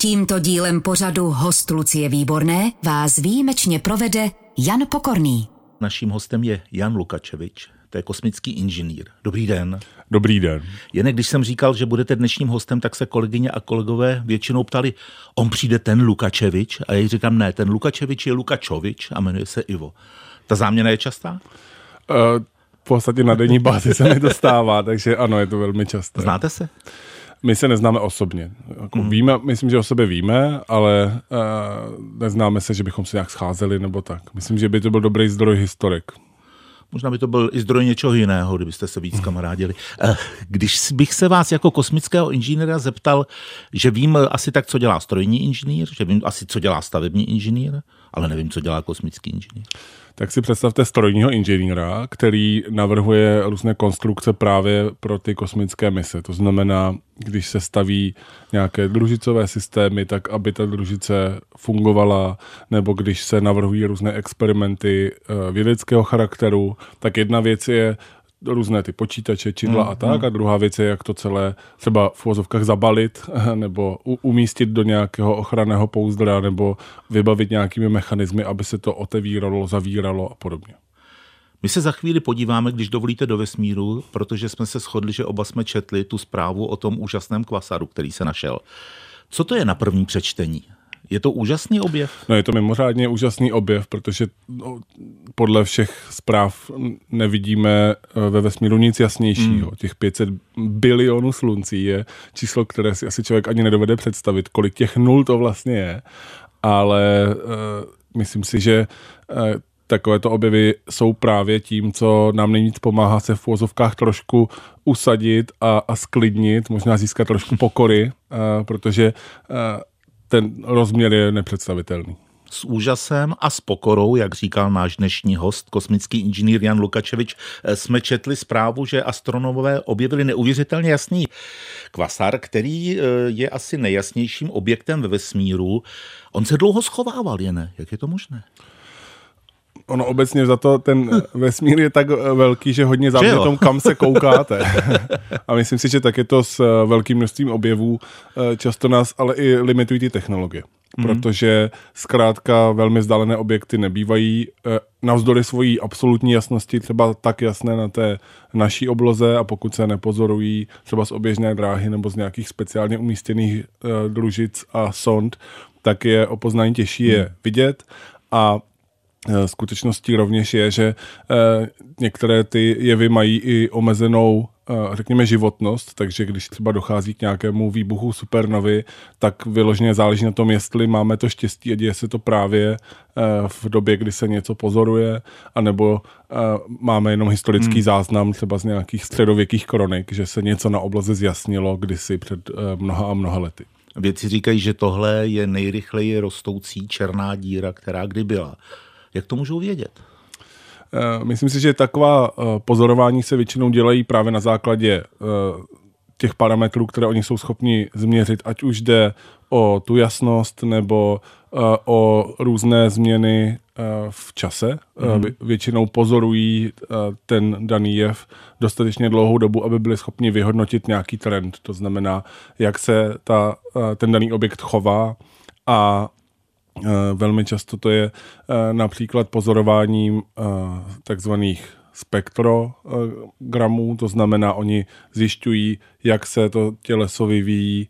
Tímto dílem pořadu Host Lucie Výborné vás výjimečně provede Jan Pokorný. Naším hostem je Jan Lukačevič, to je kosmický inženýr. Dobrý den. Dobrý den. Jen když jsem říkal, že budete dnešním hostem, tak se kolegyně a kolegové většinou ptali, on přijde ten Lukačevič? A já říkám, ne, ten Lukačevič je Lukačovič a jmenuje se Ivo. Ta záměna je častá? Uh, v podstatě na denní bázi se mi dostává, takže ano, je to velmi časté. Znáte se? My se neznáme osobně. Jako mm. víme, myslím, že o sebe víme, ale uh, neznáme se, že bychom se nějak scházeli nebo tak. Myslím, že by to byl dobrý zdroj historik. Možná by to byl i zdroj něčeho jiného, kdybyste se víc kamarádili. Eh, když bych se vás jako kosmického inženýra zeptal, že vím asi tak, co dělá strojní inženýr, že vím asi, co dělá stavební inženýr, ale nevím, co dělá kosmický inženýr tak si představte strojního inženýra, který navrhuje různé konstrukce právě pro ty kosmické mise. To znamená, když se staví nějaké družicové systémy, tak aby ta družice fungovala, nebo když se navrhují různé experimenty eh, vědeckého charakteru, tak jedna věc je různé ty počítače, čidla mm, a tak. Mm. A druhá věc je, jak to celé třeba v vozovkách zabalit nebo umístit do nějakého ochranného pouzdra nebo vybavit nějakými mechanismy, aby se to otevíralo, zavíralo a podobně. My se za chvíli podíváme, když dovolíte, do vesmíru, protože jsme se shodli, že oba jsme četli tu zprávu o tom úžasném kvasaru, který se našel. Co to je na první přečtení? Je to úžasný objev? No je to mimořádně úžasný objev, protože no, podle všech zpráv nevidíme eh, ve vesmíru nic jasnějšího. Hmm. Těch 500 bilionů sluncí je číslo, které si asi člověk ani nedovede představit, kolik těch nul to vlastně je. Ale uh, myslím si, že uh, takovéto objevy jsou právě tím, co nám nejvíc pomáhá se v úvozovkách trošku usadit a, a sklidnit, možná získat trošku pokory, uh, protože uh, ten rozměr je nepředstavitelný. S úžasem a s pokorou, jak říkal náš dnešní host, kosmický inženýr Jan Lukačevič, eh, jsme četli zprávu, že astronomové objevili neuvěřitelně jasný kvasar, který eh, je asi nejjasnějším objektem ve vesmíru. On se dlouho schovával, jen. Jak je to možné? Ono obecně za to ten vesmír je tak eh, velký, že hodně záleží tom, kam se koukáte. A myslím si, že tak je to s eh, velkým množstvím objevů. Eh, často nás ale i limitují ty technologie. Mm. Protože zkrátka velmi vzdálené objekty nebývají navzdory svojí absolutní jasnosti třeba tak jasné na té naší obloze a pokud se nepozorují třeba z oběžné dráhy nebo z nějakých speciálně umístěných družic a sond, tak je o poznání těžší je hmm. vidět a Eh, skutečností rovněž je, že eh, některé ty jevy mají i omezenou eh, řekněme, životnost, takže když třeba dochází k nějakému výbuchu supernovy, tak vyloženě záleží na tom, jestli máme to štěstí a děje se to právě v době, kdy se něco pozoruje, anebo máme jenom historický hmm. záznam třeba z nějakých středověkých kronik, že se něco na obloze zjasnilo kdysi před mnoha a mnoha lety. Vědci říkají, že tohle je nejrychleji rostoucí černá díra, která kdy byla. Jak to můžou vědět? Eh, myslím si, že taková eh, pozorování se většinou dělají právě na základě eh, těch parametrů, které oni jsou schopni změřit, ať už jde o tu jasnost nebo o různé změny v čase. Mm. Většinou pozorují ten daný jev dostatečně dlouhou dobu, aby byli schopni vyhodnotit nějaký trend. To znamená, jak se ta, ten daný objekt chová a velmi často to je eh, například pozorováním eh, takzvaných spektrogramů, to znamená, oni zjišťují, jak se to těleso vyvíjí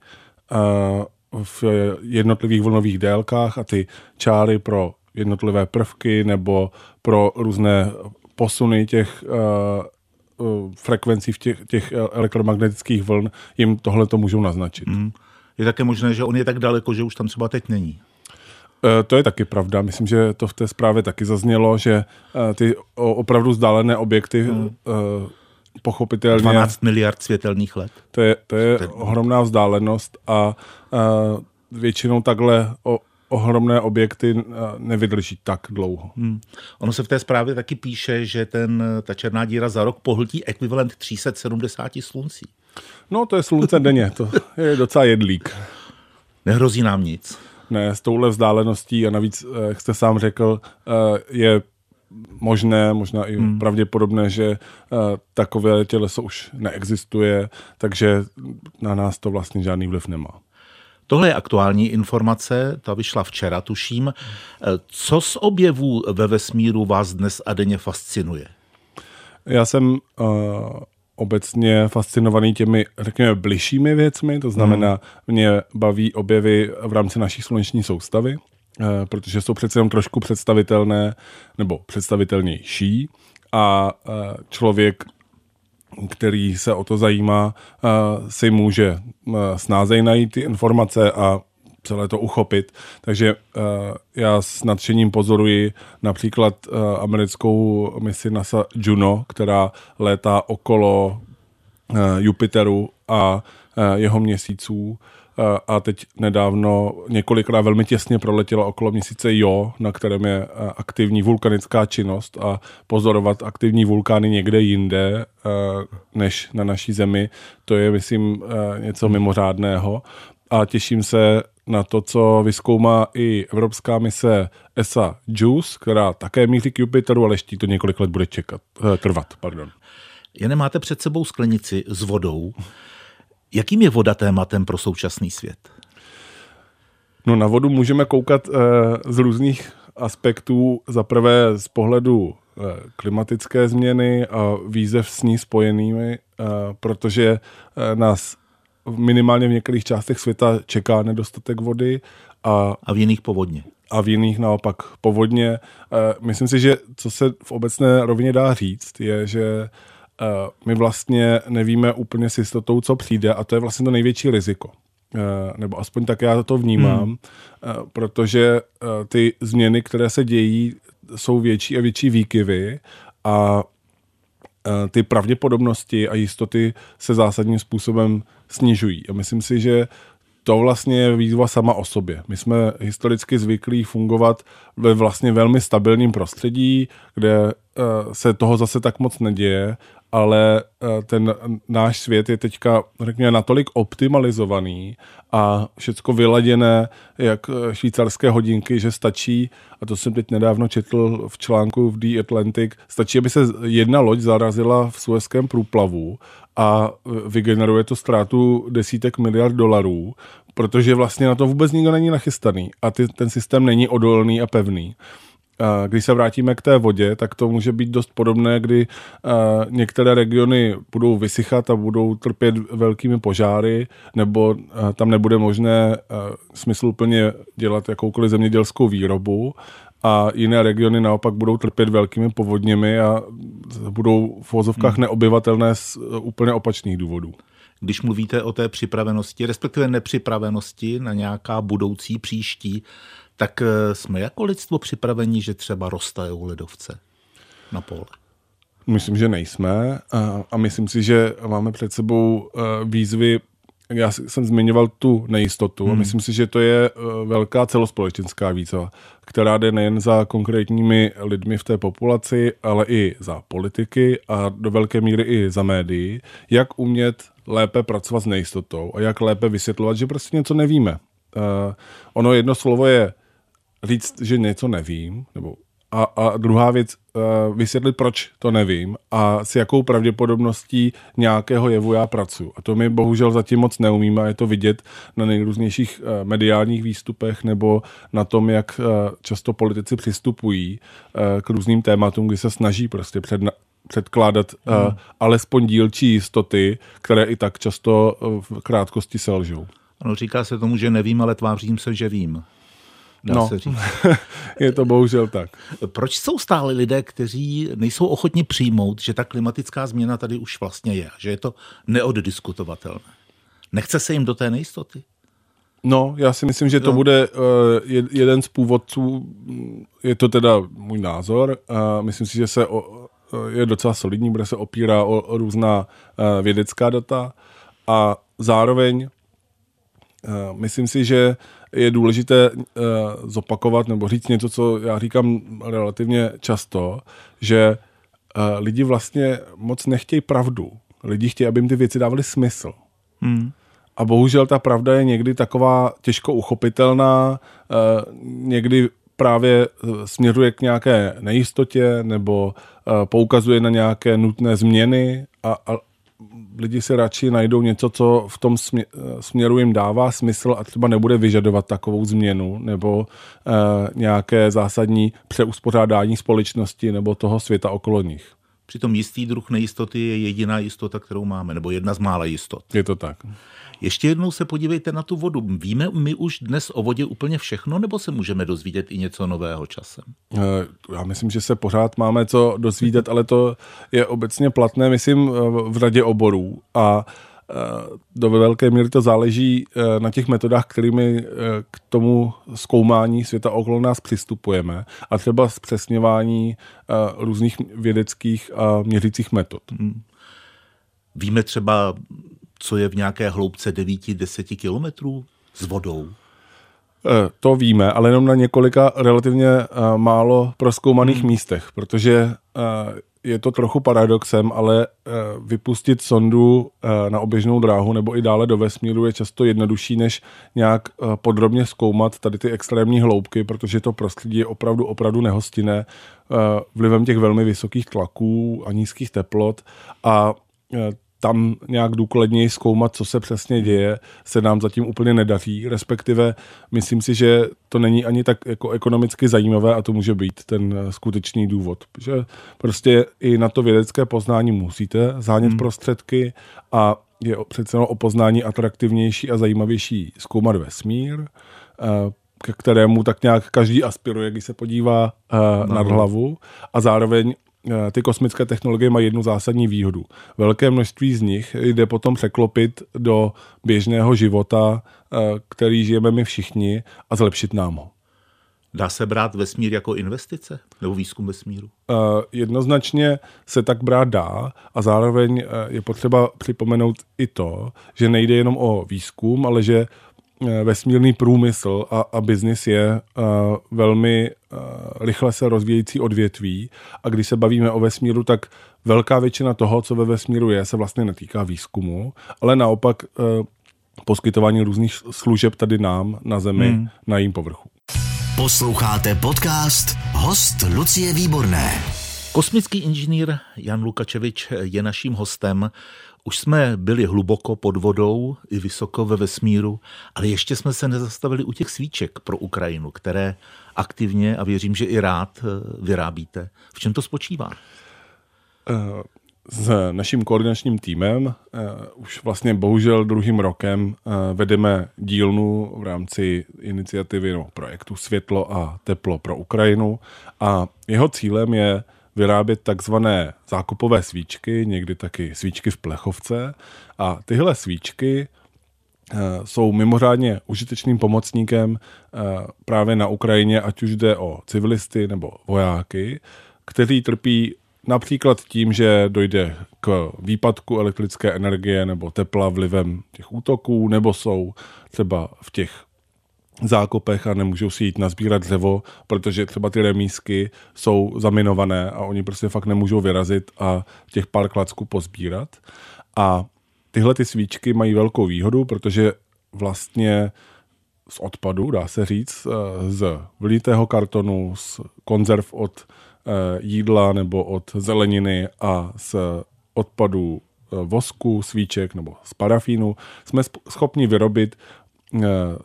v jednotlivých vlnových délkách a ty čáry pro jednotlivé prvky nebo pro různé posuny těch frekvencí v těch, těch elektromagnetických vln jim tohle to můžou naznačit. Mm. Je také možné, že on je tak daleko, že už tam třeba teď není. Eh, to je taky pravda. Myslím, že to v té zprávě taky zaznělo, že eh, ty opravdu vzdálené objekty hmm. Eh, pochopitelně... 12 miliard světelných let. To je, to je ohromná vzdálenost a, a většinou takhle o, ohromné objekty nevydrží tak dlouho. Hmm. Ono se v té zprávě taky píše, že ten, ta černá díra za rok pohltí ekvivalent 370 sluncí. No to je slunce denně, to je docela jedlík. Nehrozí nám nic ne, s touhle vzdáleností a navíc, eh, jak jste sám řekl, eh, je možné, možná i hmm. pravděpodobné, že eh, takové těleso už neexistuje, takže na nás to vlastně žádný vliv nemá. Tohle je aktuální informace, ta vyšla včera, tuším. Co z objevů ve vesmíru vás dnes a denně fascinuje? Já jsem uh, obecně fascinovaný těmi, řekněme, bližšími věcmi, to znamená, hmm. mě baví objevy v rámci naší sluneční soustavy, uh, protože jsou přece jenom trošku představitelné, nebo představitelnější a uh, člověk který se o to zajímá, si může snázej najít ty informace a celé to uchopit. Takže já s nadšením pozoruji například americkou misi NASA Juno, která létá okolo Jupiteru a jeho měsíců a teď nedávno několikrát velmi těsně proletěla okolo měsíce Jo, na kterém je aktivní vulkanická činnost a pozorovat aktivní vulkány někde jinde než na naší zemi, to je, myslím, něco mimořádného a těším se na to, co vyskoumá i evropská mise ESA JUICE, která také míří k Jupiteru, ale ještě to několik let bude čekat, eh, trvat. Pardon. Jen máte před sebou sklenici s vodou. Jakým je voda tématem pro současný svět? No na vodu můžeme koukat e, z různých aspektů. Za prvé z pohledu e, klimatické změny a výzev s ní spojenými, protože nás minimálně v některých částech světa čeká nedostatek vody. A, a v jiných povodně. A v jiných naopak povodně. Myslím si, že co se v obecné rovině dá říct, je, že Eh, my vlastně nevíme úplně s jistotou, co přijde a to je vlastně to největší riziko. Eh, nebo aspoň tak já to vnímám, hmm. Eh, protože ty změny, které se dějí, jsou větší a větší výkyvy a ty pravděpodobnosti a jistoty se zásadním způsobem snižují. A myslím si, že to vlastně je výzva sama o sobě. My jsme historicky zvyklí fungovat ve vlastně velmi stabilním prostředí, kde se toho zase tak moc neděje ale eh, ten náš svět je teďka, řekněme, natolik optimalizovaný a všecko vyladěné, jak eh, švýcarské hodinky, že stačí, a to jsem teď nedávno četl v článku v The Atlantic, stačí, aby se jedna loď zarazila v Suezském průplavu a eh, vygeneruje to ztrátu desítek miliard dolarů, protože vlastně na to vůbec nikdo není nachystaný a ty, ten systém není odolný a pevný. Když se vrátíme k té vodě, tak to může být dost podobné, kdy některé regiony budou vysychat a budou trpět velkými požáry, nebo tam nebude možné smysluplně dělat jakoukoliv zemědělskou výrobu a jiné regiony naopak budou trpět velkými povodněmi a budou v vozovkách hmm. neobyvatelné z úplně opačných důvodů. Když mluvíte o té připravenosti, respektive nepřipravenosti na nějaká budoucí příští tak eh, jsme jako lidstvo připraveni, že třeba roztajou ledovce na pole? Myslím, že nejsme a myslím si, že máme před sebou eh, výzvy já jsem zmiňoval tu nejistotu hmm. a myslím si, že to je eh, velká celospolečenská výzva, která jde nejen za konkrétními lidmi v té populaci, ale i za politiky a do velké míry i za médií, jak umět lépe pracovat s nejistotou a jak lépe vysvětlovat, že prostě něco nevíme. Uh, ono jedno slovo je říct, že něco nevím, nebo a, a druhá věc, uh, vysvětlit, proč to nevím a s jakou pravděpodobností nějakého jevu já pracuji. A to my bohužel zatím moc neumíme a je to vidět na nejrůznějších uh, mediálních výstupech nebo na tom, jak uh, často politici přistupují uh, k různým tématům, kdy se snaží prostě před, předkládat uh, hmm. alespoň dílčí jistoty, které i tak často uh, v krátkosti selžou. Ano, říká se tomu, že nevím, ale tvářím se, že vím dá no, se říct. je to bohužel tak. Proč jsou stále lidé, kteří nejsou ochotni přijmout, že ta klimatická změna tady už vlastně je, že je to neoddiskutovatelné? Nechce se jim do té nejistoty? No, já si myslím, že to bude uh, jeden z původců, je to teda můj názor, uh, myslím si, že se o, je docela solidní, bude se opírá o, o různá uh, vědecká data a zároveň myslím si, že je důležité uh, zopakovat nebo říct něco, co já říkám relativně často, že uh, lidi vlastně moc nechtějí pravdu. Lidi chtějí, aby jim ty věci dávaly smysl. Hmm. A bohužel ta pravda je někdy taková těžko uchopitelná, někdy právě směřuje k nějaké nejistotě nebo poukazuje na nějaké nutné změny a, a lidi si radši najdou něco, co v tom směru jim dává smysl a třeba nebude vyžadovat takovou změnu nebo uh, nějaké zásadní přeuspořádání společnosti nebo toho světa okolo nich. Přitom jistý druh nejistoty je jediná jistota, kterou máme, nebo jedna z mála jistot. Je to tak. Ještě jednou se podívejte na tu vodu. Víme my už dnes o vodě úplně všechno, nebo se můžeme dozvídat i něco nového časem? Eh, já myslím, že se pořád máme co dozvídat, ale to je obecně platné, myslím, eh, v řadě oborů. A eh, do velké míry to záleží na těch metodách, kterými k tomu zkoumání světa okolo nás přistupujeme a třeba zpřesňování různých vědeckých a měřících metod. Hmm. Víme třeba, co je v nějaké hloubce 9-10 kilometrů s vodou? Eh, to víme, ale jenom na několika relativně eh, málo proskoumaných hmm. místech, protože eh, je to trochu paradoxem, ale vypustit sondu na oběžnou dráhu nebo i dále do vesmíru je často jednodušší, než nějak podrobně zkoumat tady ty extrémní hloubky, protože to prostředí je opravdu, opravdu nehostinné vlivem těch velmi vysokých tlaků a nízkých teplot a tam nějak důkladněji zkoumat, co se přesně děje, se nám zatím úplně nedaří, respektive myslím si, že to není ani tak jako ekonomicky zajímavé a to může být ten eh, skutečný důvod, že prostě i na to vědecké poznání musíte zánět hmm. prostředky a je přece o poznání atraktivnější a zajímavější zkoumat vesmír, eh, ke kterému tak nějak každý aspiruje, když se podívá uh, nad hlavu. a zároveň Eh, ty kosmické technologie mají jednu zásadní výhodu. Velké množství z nich jde potom překlopit do běžného života, eh, který žijeme my všichni a zlepšit nám ho. Dá se brát vesmír jako investice nebo výzkum vesmíru? Uh, jednoznačně se tak brát dá a zároveň je potřeba připomenout i to, že nejde jenom o výzkum, ale že Eh, vesmírný průmysl a, a biznis je uh, velmi uh, rychle se rozvíjející odvětví a když se bavíme o vesmíru, tak velká většina toho, co ve vesmíru je, se vlastně netýká výzkumu, ale naopak uh, poskytování různých služeb tady nám na Zemi, hmm. na jím povrchu. Posloucháte podcast Host Lucie Výborné. Kosmický inženýr Jan Lukačevič je naším hostem. Už jsme byli hluboko pod vodou i vysoko ve vesmíru, ale ještě jsme se nezastavili u těch svíček pro Ukrajinu, které aktivně a věřím, že i rád eh, vyrábíte. V čem to spočívá? Eh, s naším koordinačním týmem uh, už vlastně bohužel druhým rokem vedeme dílnu v rámci iniciativy no, projektu Světlo a teplo pro Ukrajinu a jeho cílem je vyrábět takzvané zákupové svíčky, někdy taky svíčky v plechovce. A tyhle svíčky eh, jsou mimořádně užitečným pomocníkem eh, právě na Ukrajině, ať už jde o civilisty nebo vojáky, kteří trpí například tím, že dojde k výpadku elektrické energie nebo tepla vlivem těch útoků, nebo jsou třeba v těch zákopech a nemůžou si jít nazbírat dřevo, protože třeba ty remísky jsou zaminované a oni prostě fakt nemůžou vyrazit a těch pár klacků pozbírat. A tyhle ty svíčky mají velkou výhodu, protože vlastně z odpadu, dá se říct, eh, z vlitého kartonu, z konzerv od eh, jídla nebo od zeleniny a z odpadu eh, vosku, svíček nebo z parafínu jsme schopni vyrobit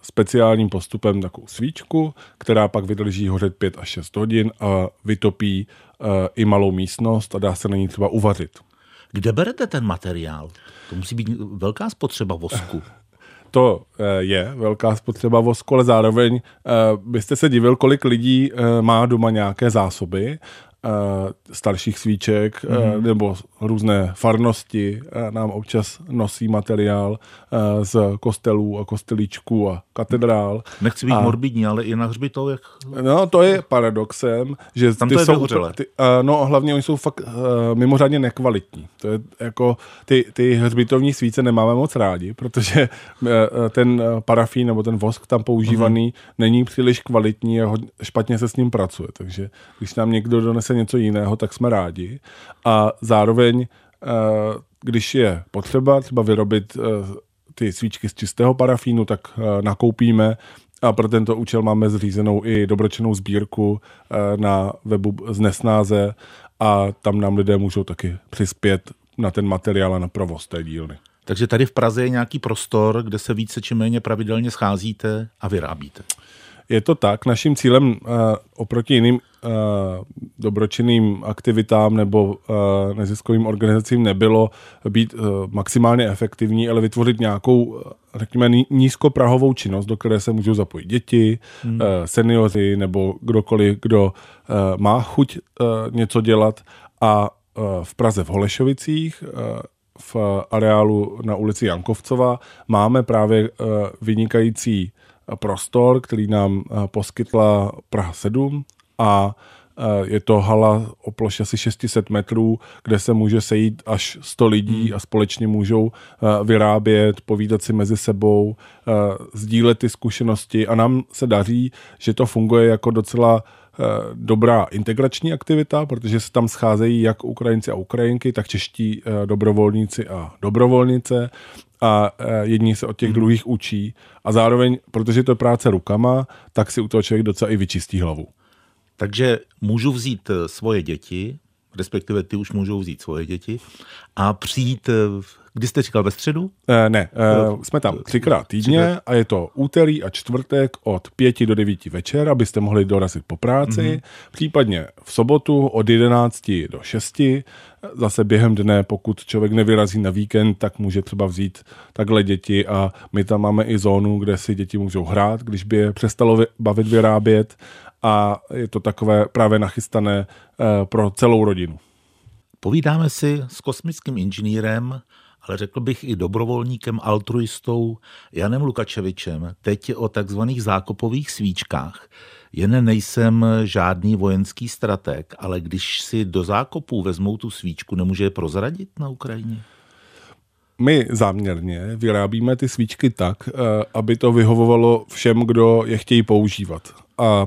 speciálním postupem takovou svíčku, která pak vydrží hořet 5 až 6 hodin a vytopí eh, i malou místnost a dá se na ní třeba uvařit. Kde berete ten materiál? To musí být velká spotřeba vosku. To eh, je velká spotřeba vosku, ale zároveň byste se divil, kolik lidí má doma nějaké zásoby starších svíček mm. nebo různé farnosti nám občas nosí materiál z kostelů a kostelíčků a katedrál. Nechci být a, morbidní, ale i na hřbitov, jak... No, to je paradoxem, že Tam ty to je jsou, ty, no, hlavně oni jsou fakt uh, mimořádně nekvalitní. To je jako, ty, ty hřbitovní svíce nemáme moc rádi, protože uh, ten parafín nebo ten vosk tam používaný uh-huh. není příliš kvalitní a špatně se s ním pracuje. Takže když nám někdo donese něco jiného, tak jsme rádi. A zároveň, uh, když je potřeba třeba vyrobit uh, ty svíčky z čistého parafínu, tak eh, nakoupíme a pro tento účel máme zřízenou i dobročenou sbírku eh, na webu z Nesnáze a tam nám lidé můžou taky přispět na ten materiál a na provoz té dílny. Takže tady v Praze je nějaký prostor, kde se více či méně pravidelně scházíte a vyrábíte. Je to tak. Naším cílem uh, oproti jiným uh, dobročinným aktivitám nebo uh, neziskovým organizacím nebylo být uh, maximálně efektivní, ale vytvořit nějakou, řekněme, nízkoprahovou činnost, do které se můžou zapojit děti, hmm. uh, seniori nebo kdokoliv, kdo uh, má chuť uh, něco dělat a uh, v Praze v Holešovicích uh, v areálu na ulici Jankovcova máme právě vynikající prostor, který nám eh, poskytla Praha 7 a eh, je to hala o ploše asi 600 metrů, kde se může sejít až 100 lidí a společně můžou eh, vyrábět, povídat si mezi sebou, sdílet ty zkušenosti. A nám se daří, že to funguje jako docela dobrá integrační aktivita, protože se tam scházejí jak Ukrajinci a Ukrajinky, tak čeští dobrovolníci a dobrovolnice a e, jedni se od těch hmm. druhých učí a zároveň, protože to je práce rukama, tak si u toho člověk docela i vyčistí hlavu. Takže můžu vzít svoje děti, respektive ty už můžou vzít svoje děti a přijít Kdy jste říkal ve středu? E, ne, e, jsme tam třikrát týdně a je to úterý a čtvrtek od pěti do devíti večer, abyste mohli dorazit po práci, mm-hmm. případně v sobotu od jedenácti do šesti, zase během dne, pokud člověk nevyrazí na víkend, tak může třeba vzít takhle děti a my tam máme i zónu, kde si děti můžou hrát, když by je přestalo bavit vyrábět a je to takové právě nachystané e, pro celou rodinu. Povídáme si s kosmickým inženýrem ale řekl bych i dobrovolníkem, altruistou Janem Lukačevičem, teď o takzvaných zákopových svíčkách. Jen nejsem žádný vojenský strateg, ale když si do zákopů vezmou tu svíčku, nemůže je prozradit na Ukrajině? My záměrně vyrábíme ty svíčky tak, eh, aby to vyhovovalo všem, kdo je chtějí používat. A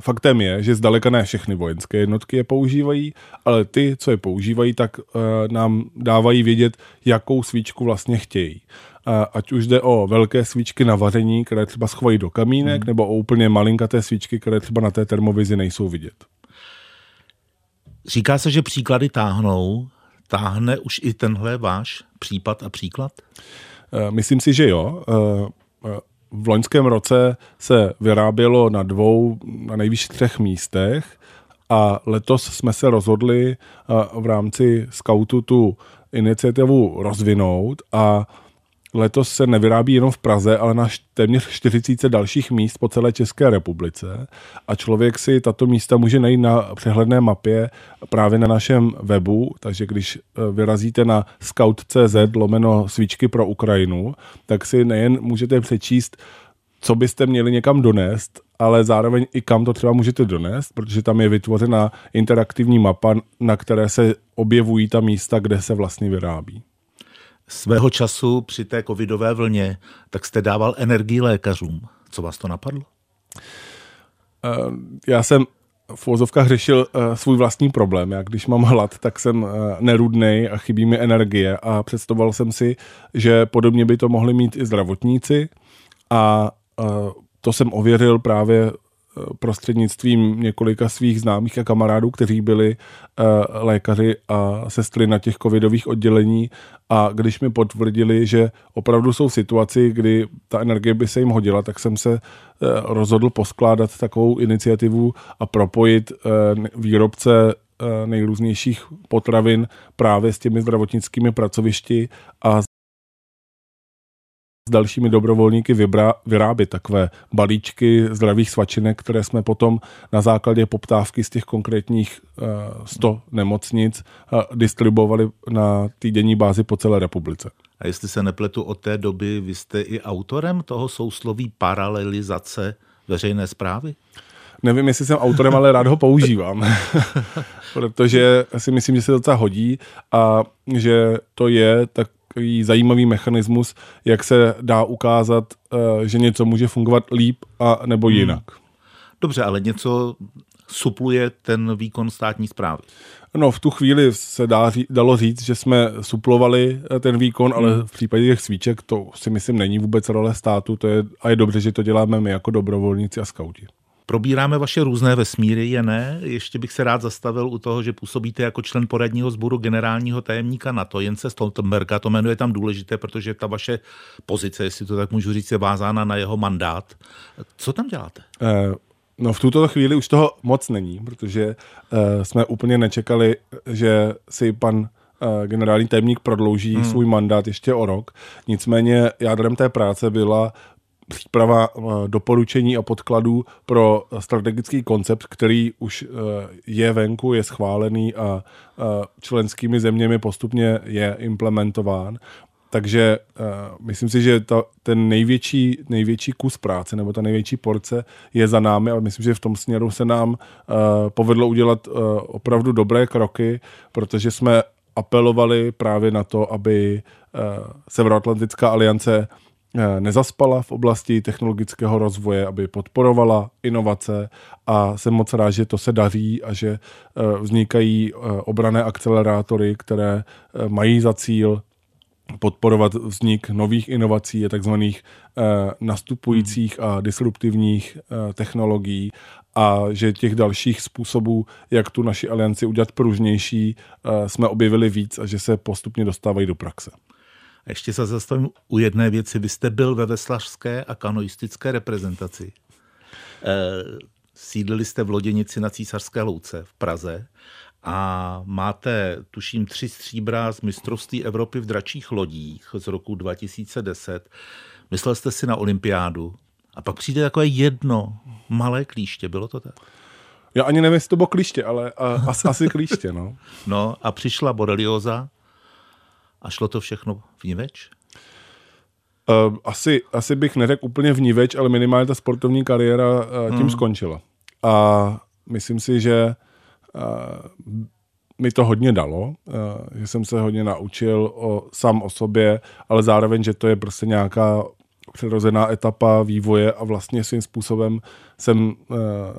faktem je, že zdaleka ne všechny vojenské jednotky je používají, ale ty, co je používají, tak uh, nám dávají vědět, jakou svíčku vlastně chtějí. Uh, ať už jde o velké svíčky na vaření, které třeba schovají do kamínek, hmm. nebo o úplně malinkaté svíčky, které třeba na té termovizi nejsou vidět. Říká se, že příklady táhnou. Táhne už i tenhle váš případ a příklad? Myslím si, že jo. V loňském roce se vyrábělo na dvou, na nejvyšších třech místech a letos jsme se rozhodli v rámci scoutu tu iniciativu rozvinout a letos se nevyrábí jenom v Praze, ale na téměř 40 dalších míst po celé České republice. A člověk si tato místa může najít na přehledné mapě právě na našem webu, takže když e, vyrazíte na scout.cz lomeno svíčky pro Ukrajinu, tak si nejen můžete přečíst co byste měli někam donést, ale zároveň i kam to třeba můžete donést, protože tam je vytvořena interaktivní mapa, na které se objevují ta místa, kde se vlastně vyrábí svého času při té covidové vlně, tak jste dával energii lékařům. Co vás to napadlo? Eh, já jsem v vozovkách řešil uh, svůj vlastní problém. Já když mám hlad, tak jsem uh, nerudnej a chybí mi energie a představoval jsem si, že podobně by to mohli mít i zdravotníci a to jsem ověřil právě prostřednictvím několika svých známých a kamarádů, kteří byli uh, lékaři a sestry na těch covidových oddělení a když mi potvrdili, že opravdu jsou situaci, kdy ta energie by se jim hodila, tak jsem se uh, rozhodl poskládat takovou iniciativu a propojit uh, výrobce nejrůznějších potravin právě s těmi zdravotnickými pracovišti a s dalšími dobrovolníky vybra, vyrábět takové balíčky zdravých svačinek, které jsme potom na základě poptávky z těch konkrétních uh, eh, 100 nemocnic uh, distribuovali na týdenní bázi po celé republice. A jestli se nepletu od té doby, vy jste i autorem toho sousloví paralelizace veřejné zprávy? Nevím, jestli jsem autorem, ale rád ho používám, protože si myslím, že se to docela hodí a že to je tak takový zajímavý mechanismus, jak se dá ukázat, eh, že něco může fungovat líp a nebo hmm. jinak. Dobře, ale něco supluje ten výkon státní zprávy. No, v tu chvíli se dá, dalo říct, že jsme suplovali eh, ten výkon, ale hmm. v případě těch svíček to si myslím není vůbec role státu to je, a je dobře, že to děláme my jako dobrovolníci a skauti. Probíráme vaše různé vesmíry, je ne? Ještě bych se rád zastavil u toho, že působíte jako člen poradního sboru generálního tajemníka NATO, Jence Stoltenberga. To jméno je tam důležité, protože ta vaše pozice, jestli to tak můžu říct, je vázána na jeho mandát. Co tam děláte? Uh... No v tuto chvíli už toho moc není, protože uh, jsme úplně nečekali, že si pan uh, generální tajemník prodlouží hmm. svůj mandát ještě o rok. Nicméně jádrem té práce byla příprava eh, doporučení a podkladů pro strategický koncept, který už eh, je venku, je schválený a členskými zeměmi postupně je implementován. Takže myslím si, že ta, ten největší, největší kus práce nebo ta největší porce je za námi a myslím, že v tom směru se nám povedlo udělat opravdu dobré kroky, protože jsme apelovali právě na to, aby Severoatlantická aliance Eh, nezaspala v oblasti technologického rozvoje, aby podporovala inovace a jsem moc rád, že to se daří a že eh, vznikají eh, obrané akcelerátory, které mají za cíl podporovat vznik nových inovací a takzvaných nastupujících a disruptivních technologií a že těch dalších způsobů, jak tu naši alianci udělat pružnější, jsme objevili víc a že se postupně dostávají do praxe. A ještě se zastavím u jedné věci. Vy jste byl ve veslařské a kanoistické reprezentaci. E, sídlili jste v loděnici na Císařské louce v Praze a máte, tuším, tři stříbra z mistrovství Evropy v dračích lodích z roku 2010. Myslel jste si na olympiádu a pak přijde takové jedno malé klíště, bylo to tak? Já ani nevím, jestli to bylo klíště, ale a, asi, asi klíště, no. No a přišla borelioza a šlo to všechno vníveč? Uh, asi, asi bych neřekl úplně vníveč, ale minimálně ta sportovní kariéra uh, tím hmm. skončila. A myslím si, že uh, mi to hodně dalo, uh, že jsem se hodně naučil o, sám o sobě, ale zároveň, že to je prostě nějaká přirozená etapa vývoje a vlastně svým způsobem jsem,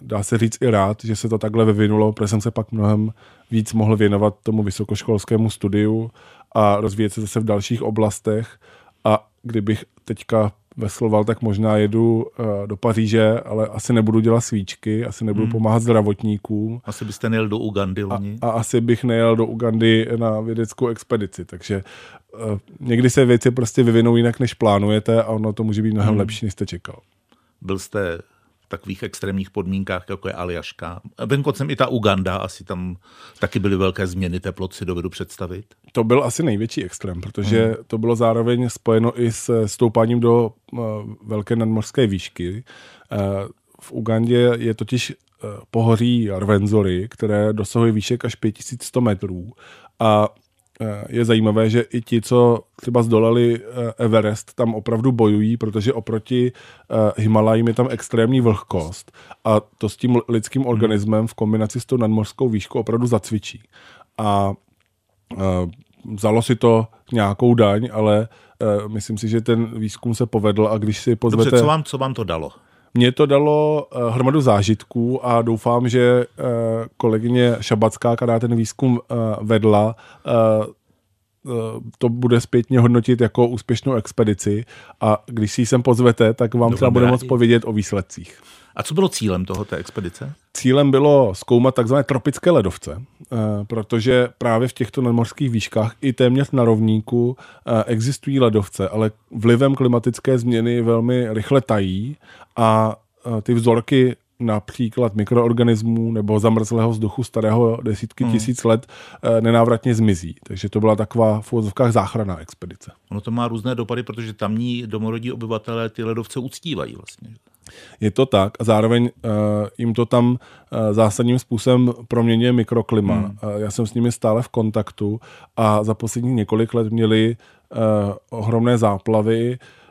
dá se říct, i rád, že se to takhle vyvinulo, protože jsem se pak mnohem víc mohl věnovat tomu vysokoškolskému studiu a rozvíjet se zase v dalších oblastech. A kdybych teďka vesloval, tak možná jedu uh, do Paříže, ale asi nebudu dělat svíčky, asi nebudu hmm. pomáhat zdravotníkům. Asi byste nejel do Ugandy loni. A, a asi bych nejel do Ugandy na vědeckou expedici, takže uh, někdy se věci prostě vyvinou jinak, než plánujete a ono to může být mnohem hmm. lepší, než jste čekal. Byl jste takových extrémních podmínkách, jako je Aljaška. Venkocem i ta Uganda, asi tam taky byly velké změny teplot, si dovedu představit. To byl asi největší extrém, protože hmm. to bylo zároveň spojeno i s stoupáním do uh, velké nadmořské výšky. Uh, v Ugandě je totiž uh, pohoří Rvenzory, které dosahují výšek až 5100 metrů a je zajímavé, že i ti, co třeba zdolali eh, Everest, tam opravdu bojují, protože oproti eh, Himalajím je tam extrémní vlhkost a to s tím lidským hmm. organismem v kombinaci s tou nadmořskou výškou opravdu zacvičí. A eh, vzalo si to nějakou daň, ale myslím si, že ten výzkum se povedl a když si pozvete... Dobře, co vám, co vám to dalo? Mně to dalo uh, hromadu zážitků a doufám, že uh, kolegyně Šabacká, která ten výzkum uh, vedla, to bude zpětně hodnotit jako úspěšnou expedici a když si ji sem pozvete, tak vám třeba bude moct povědět o výsledcích. A co bylo cílem toho té expedice? Cílem bylo zkoumat takzvané tropické ledovce, protože právě v těchto nadmořských výškách i téměř na rovníku existují ledovce, ale vlivem klimatické změny velmi rychle tají a ty vzorky například mikroorganismů nebo zamrzlého vzduchu starého desítky hmm. tisíc let nenávratně zmizí. Takže to byla taková v úvodzovkách záchranná expedice. Ono to má různé dopady, protože tamní domorodí obyvatelé ty ledovce uctívají vlastně. Je to tak a zároveň uh, jim to tam uh, zásadním způsobem proměňuje mikroklima. Hmm. Uh, já jsem s nimi stále v kontaktu a za poslední několik let měli uh, ohromné záplavy, Eh,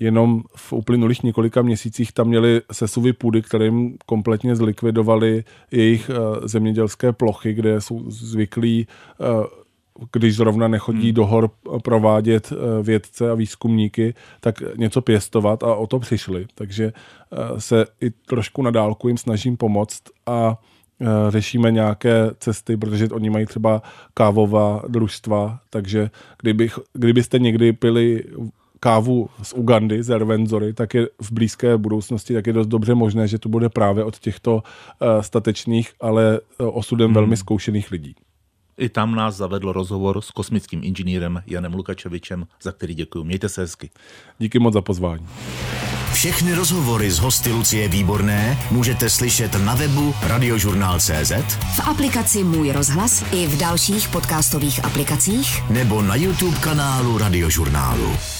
jenom v uplynulých několika měsících tam měli sesuvy půdy, které jim kompletně zlikvidovali jejich eh, zemědělské plochy, kde jsou zvyklí eh, když zrovna nechodí hmm. do hor provádět vědce a výzkumníky, tak něco pěstovat a o to přišli. Takže se i trošku na dálku jim snažím pomoct a řešíme nějaké cesty, protože oni mají třeba kávová družstva, takže kdybych, kdybyste někdy pili kávu z Ugandy, z Ervenzory, tak je v blízké budoucnosti tak je dost dobře možné, že to bude právě od těchto uh, statečných, ale uh, osudem hmm. velmi zkoušených lidí. I tam nás zavedl rozhovor s kosmickým inženýrem Janem Lukačevičem, za který děkuji. Mějte se hezky. Díky moc za pozvání. Všechny rozhovory z hosty Lucie Výborné můžete slyšet na webu radiožurnál.cz v aplikaci Můj rozhlas i v dalších podcastových aplikacích nebo na YouTube kanálu Radiožurnálu.